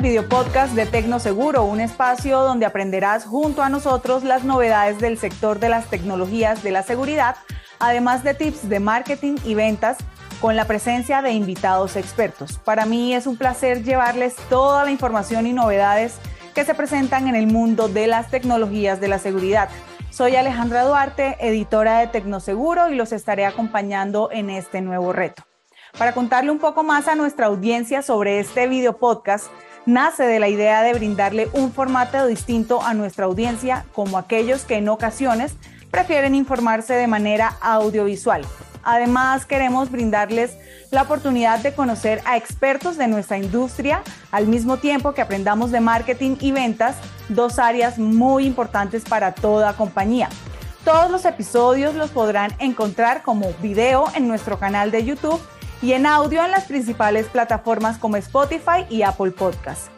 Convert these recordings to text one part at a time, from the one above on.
videopodcast de Tecnoseguro, un espacio donde aprenderás junto a nosotros las novedades del sector de las tecnologías de la seguridad, además de tips de marketing y ventas con la presencia de invitados expertos. Para mí es un placer llevarles toda la información y novedades que se presentan en el mundo de las tecnologías de la seguridad. Soy Alejandra Duarte, editora de Tecnoseguro y los estaré acompañando en este nuevo reto. Para contarle un poco más a nuestra audiencia sobre este video podcast, nace de la idea de brindarle un formato distinto a nuestra audiencia, como aquellos que en ocasiones prefieren informarse de manera audiovisual. Además, queremos brindarles la oportunidad de conocer a expertos de nuestra industria al mismo tiempo que aprendamos de marketing y ventas, dos áreas muy importantes para toda compañía. Todos los episodios los podrán encontrar como video en nuestro canal de YouTube y en audio en las principales plataformas como Spotify y Apple Podcasts.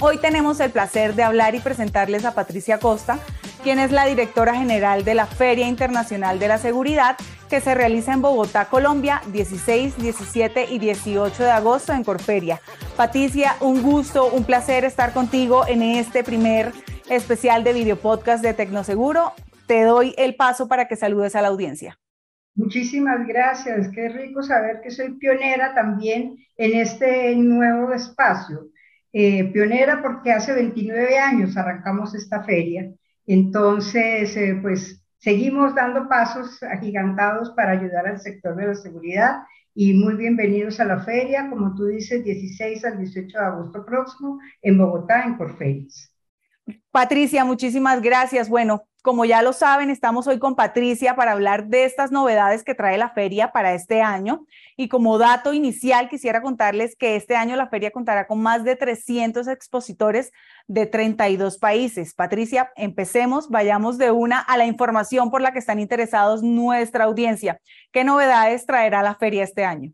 Hoy tenemos el placer de hablar y presentarles a Patricia Costa, quien es la directora general de la Feria Internacional de la Seguridad que se realiza en Bogotá, Colombia, 16, 17 y 18 de agosto en Corferia. Patricia, un gusto, un placer estar contigo en este primer especial de video podcast de Tecnoseguro. Te doy el paso para que saludes a la audiencia. Muchísimas gracias. Qué rico saber que soy pionera también en este nuevo espacio. Eh, pionera porque hace 29 años arrancamos esta feria. Entonces, eh, pues seguimos dando pasos agigantados para ayudar al sector de la seguridad y muy bienvenidos a la feria, como tú dices, 16 al 18 de agosto próximo en Bogotá, en Corferias. Patricia, muchísimas gracias. Bueno, como ya lo saben, estamos hoy con Patricia para hablar de estas novedades que trae la feria para este año. Y como dato inicial, quisiera contarles que este año la feria contará con más de 300 expositores de 32 países. Patricia, empecemos, vayamos de una a la información por la que están interesados nuestra audiencia. ¿Qué novedades traerá la feria este año?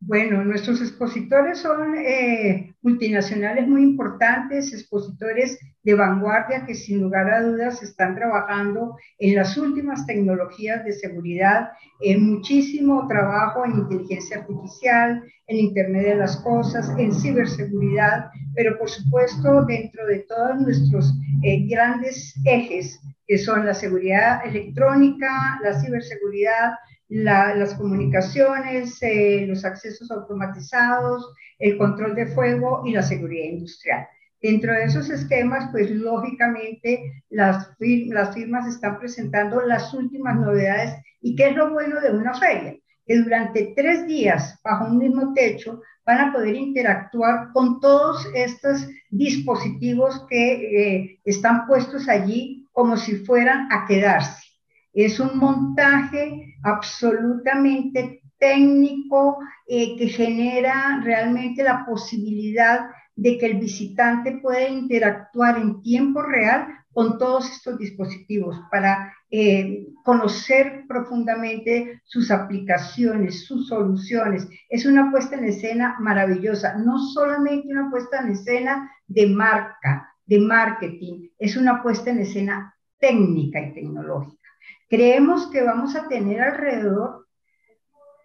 Bueno, nuestros expositores son eh, multinacionales muy importantes, expositores de vanguardia que sin lugar a dudas están trabajando en las últimas tecnologías de seguridad, en muchísimo trabajo en inteligencia artificial, en Internet de las Cosas, en ciberseguridad, pero por supuesto dentro de todos nuestros eh, grandes ejes que son la seguridad electrónica, la ciberseguridad, las comunicaciones, eh, los accesos automatizados, el control de fuego y la seguridad industrial. Dentro de esos esquemas, pues lógicamente las, las firmas están presentando las últimas novedades y qué es lo bueno de una feria, que durante tres días bajo un mismo techo van a poder interactuar con todos estos dispositivos que eh, están puestos allí como si fueran a quedarse. Es un montaje absolutamente técnico eh, que genera realmente la posibilidad de que el visitante pueda interactuar en tiempo real con todos estos dispositivos para eh, conocer profundamente sus aplicaciones, sus soluciones. Es una puesta en escena maravillosa, no solamente una puesta en escena de marca, de marketing, es una puesta en escena técnica y tecnológica. Creemos que vamos a tener alrededor,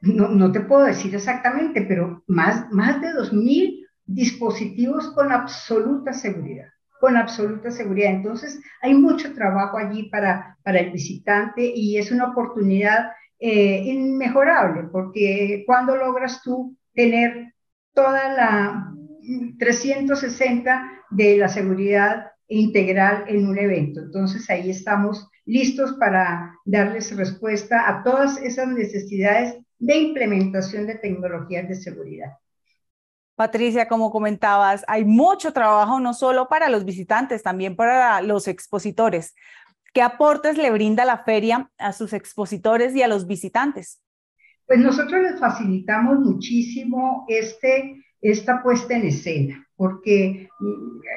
no, no te puedo decir exactamente, pero más, más de 2.000 dispositivos con absoluta seguridad con absoluta seguridad. Entonces, hay mucho trabajo allí para, para el visitante y es una oportunidad eh, inmejorable, porque cuando logras tú tener toda la 360 de la seguridad integral en un evento. Entonces, ahí estamos listos para darles respuesta a todas esas necesidades de implementación de tecnologías de seguridad. Patricia, como comentabas, hay mucho trabajo no solo para los visitantes, también para los expositores. ¿Qué aportes le brinda la feria a sus expositores y a los visitantes? Pues nosotros les facilitamos muchísimo este, esta puesta en escena, porque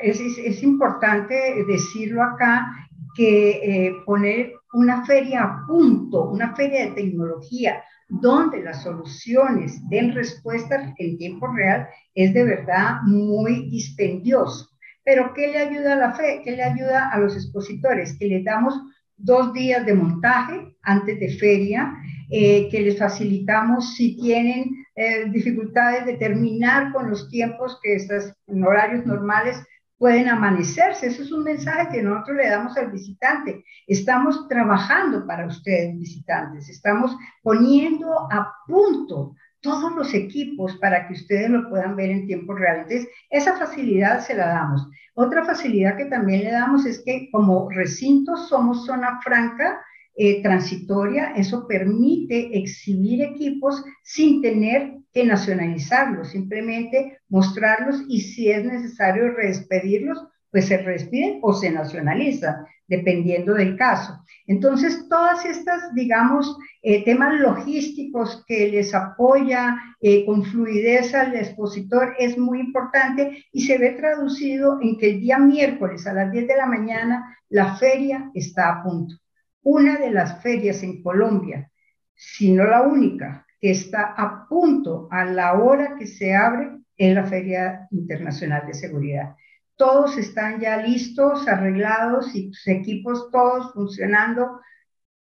es, es importante decirlo acá, que eh, poner una feria a punto, una feria de tecnología, donde las soluciones den respuesta en tiempo real, es de verdad muy dispendioso. Pero ¿qué le ayuda a la fe? ¿Qué le ayuda a los expositores? Que les damos dos días de montaje antes de feria, eh, que les facilitamos si tienen eh, dificultades de terminar con los tiempos que estás en horarios normales pueden amanecerse. Eso es un mensaje que nosotros le damos al visitante. Estamos trabajando para ustedes, visitantes. Estamos poniendo a punto todos los equipos para que ustedes lo puedan ver en tiempo real. Entonces, esa facilidad se la damos. Otra facilidad que también le damos es que como recinto somos zona franca, eh, transitoria, eso permite exhibir equipos sin tener que nacionalizarlos, simplemente mostrarlos y si es necesario despedirlos, pues se despiden o se nacionalizan, dependiendo del caso. Entonces, todas estas, digamos, eh, temas logísticos que les apoya eh, con fluidez al expositor es muy importante y se ve traducido en que el día miércoles a las 10 de la mañana la feria está a punto una de las ferias en Colombia, si no la única, que está a punto a la hora que se abre en la Feria Internacional de Seguridad. Todos están ya listos, arreglados y sus equipos todos funcionando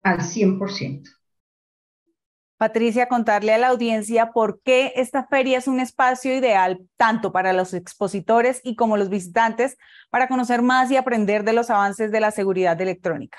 al 100%. Patricia, contarle a la audiencia por qué esta feria es un espacio ideal tanto para los expositores y como los visitantes para conocer más y aprender de los avances de la seguridad electrónica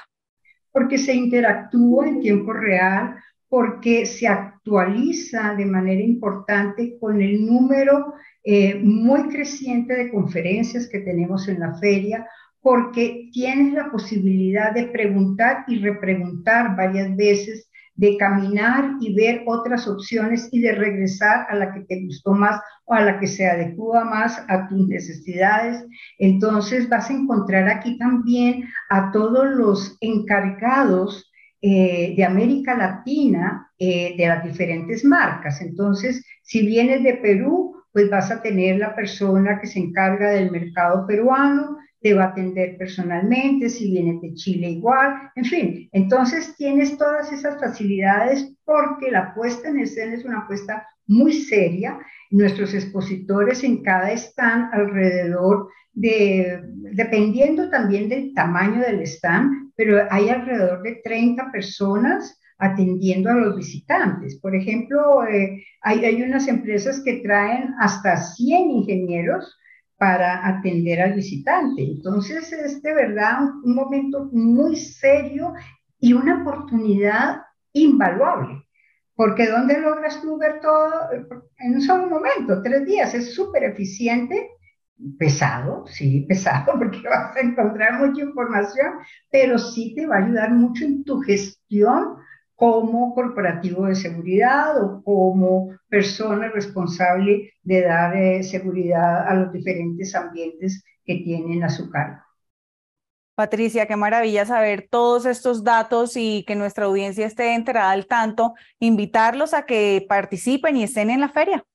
porque se interactúa en tiempo real, porque se actualiza de manera importante con el número eh, muy creciente de conferencias que tenemos en la feria, porque tienes la posibilidad de preguntar y repreguntar varias veces de caminar y ver otras opciones y de regresar a la que te gustó más o a la que se adecua más a tus necesidades. Entonces vas a encontrar aquí también a todos los encargados eh, de América Latina eh, de las diferentes marcas. Entonces, si vienes de Perú, pues vas a tener la persona que se encarga del mercado peruano, te va a atender personalmente, si vienes de Chile igual, en fin. Entonces tienes todas esas facilidades porque la puesta en escena es una puesta muy seria. Nuestros expositores en cada stand alrededor de, dependiendo también del tamaño del stand, pero hay alrededor de 30 personas atendiendo a los visitantes. Por ejemplo, eh, hay, unas empresas que traen hasta 100 ingenieros para atender al visitante. Entonces es de verdad un, momento muy serio y una oportunidad invaluable. Porque ¿dónde logras tú ver todo en un solo momento? Tres días. Es súper eficiente, pesado, sí, pesado, porque vas a encontrar mucha información, pero sí te va a ayudar mucho en tu gestión como corporativo de seguridad o como persona responsable de dar eh, seguridad a los diferentes ambientes que tienen a su cargo. Patricia, qué maravilla saber todos estos datos y que nuestra audiencia esté enterada al tanto. Invitarlos a que participen y estén en la feria.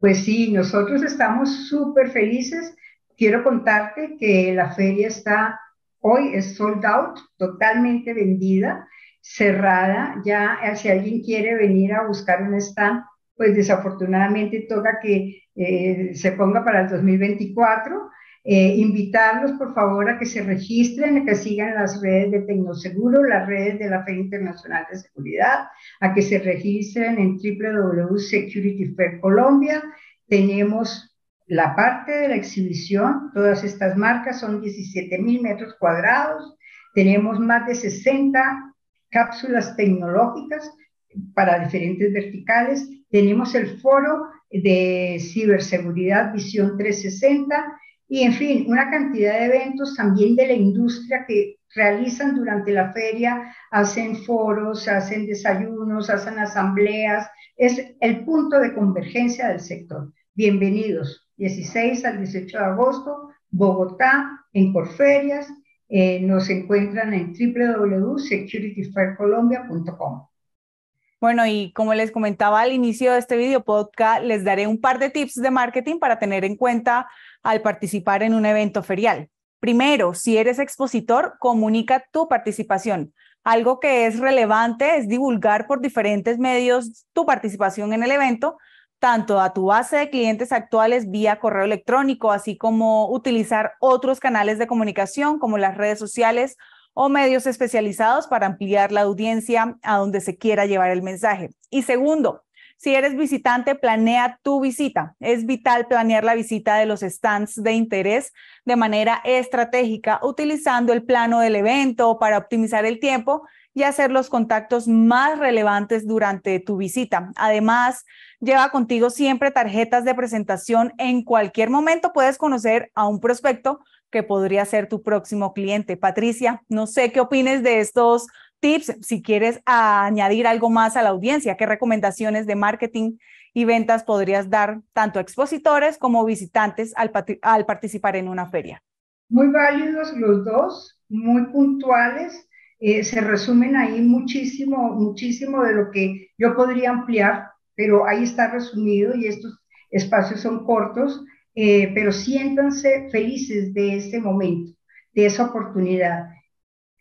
Pues sí, nosotros estamos súper felices. Quiero contarte que la feria está hoy es sold out, totalmente vendida cerrada, ya eh, si alguien quiere venir a buscar un stand, pues desafortunadamente toca que eh, se ponga para el 2024. Eh, invitarlos por favor a que se registren, a que sigan las redes de Tecnoseguro, las redes de la Feria Internacional de Seguridad, a que se registren en www Security Fair Colombia. Tenemos la parte de la exhibición, todas estas marcas son 17 mil metros cuadrados, tenemos más de 60 cápsulas tecnológicas para diferentes verticales. Tenemos el foro de ciberseguridad Visión 360 y, en fin, una cantidad de eventos también de la industria que realizan durante la feria, hacen foros, hacen desayunos, hacen asambleas. Es el punto de convergencia del sector. Bienvenidos. 16 al 18 de agosto, Bogotá, en Corferias, eh, nos encuentran en www.securityfaircolombia.com. Bueno, y como les comentaba al inicio de este video podcast, les daré un par de tips de marketing para tener en cuenta al participar en un evento ferial. Primero, si eres expositor, comunica tu participación. Algo que es relevante es divulgar por diferentes medios tu participación en el evento tanto a tu base de clientes actuales vía correo electrónico, así como utilizar otros canales de comunicación como las redes sociales o medios especializados para ampliar la audiencia a donde se quiera llevar el mensaje. Y segundo, Si eres visitante, planea tu visita. Es vital planear la visita de los stands de interés de manera estratégica, utilizando el plano del evento para optimizar el tiempo y hacer los contactos más relevantes durante tu visita. Además, lleva contigo siempre tarjetas de presentación. En cualquier momento puedes conocer a un prospecto que podría ser tu próximo cliente. Patricia, no sé qué opines de estos tips, si quieres añadir algo más a la audiencia, qué recomendaciones de marketing y ventas podrías dar tanto a expositores como visitantes al, participar en una feria. Muy válidos los dos, muy puntuales eh, se resumen ahí muchísimo, muchísimo de lo que yo podría ampliar, pero ahí está resumido y estos espacios son cortos, eh, pero siéntanse felices de este momento, de esa oportunidad.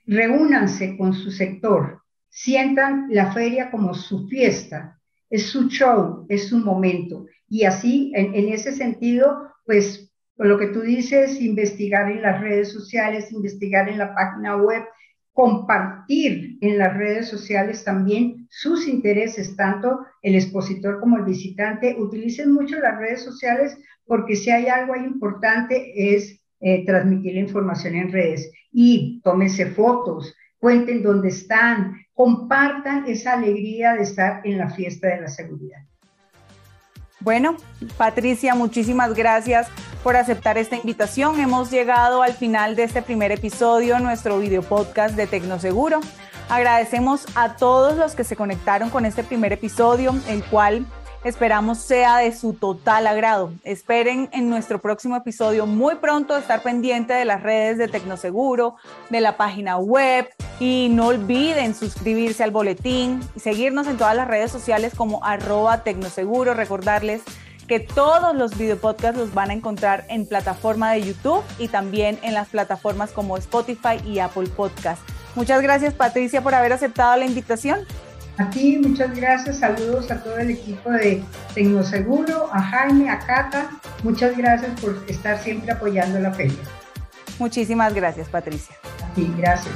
Reúnanse con su sector, sientan la feria como su fiesta, es su show, es su momento. Y así, en, ese sentido, pues, lo que tú dices, investigar en las redes sociales, investigar en la página web, compartir en las redes sociales también sus intereses, tanto el expositor como el visitante. Utilicen mucho las redes sociales porque si hay algo importante es eh, transmitir la información en redes y tómense fotos, cuenten dónde están, compartan esa alegría de estar en la fiesta de la seguridad. Bueno, Patricia, muchísimas gracias por aceptar esta invitación. Hemos llegado al final de este primer episodio, nuestro video podcast de Tecnoseguro. Agradecemos a todos los que se conectaron con este primer episodio, el cual Esperamos sea de su total agrado. Esperen en nuestro próximo episodio muy pronto estar pendiente de las redes de Tecnoseguro, de la página web y no olviden suscribirse al boletín y seguirnos en todas las redes sociales como arroba Tecnoseguro. Recordarles que todos los videopodcasts los van a encontrar en plataforma de YouTube y también en las plataformas como Spotify y Apple Podcast. Muchas gracias Patricia por haber aceptado la invitación. A ti, muchas gracias. Saludos a todo el equipo de Tecnoseguro, a Jaime, a Cata. Muchas gracias por estar siempre apoyando la feria. Muchísimas gracias, Patricia. A ti, gracias.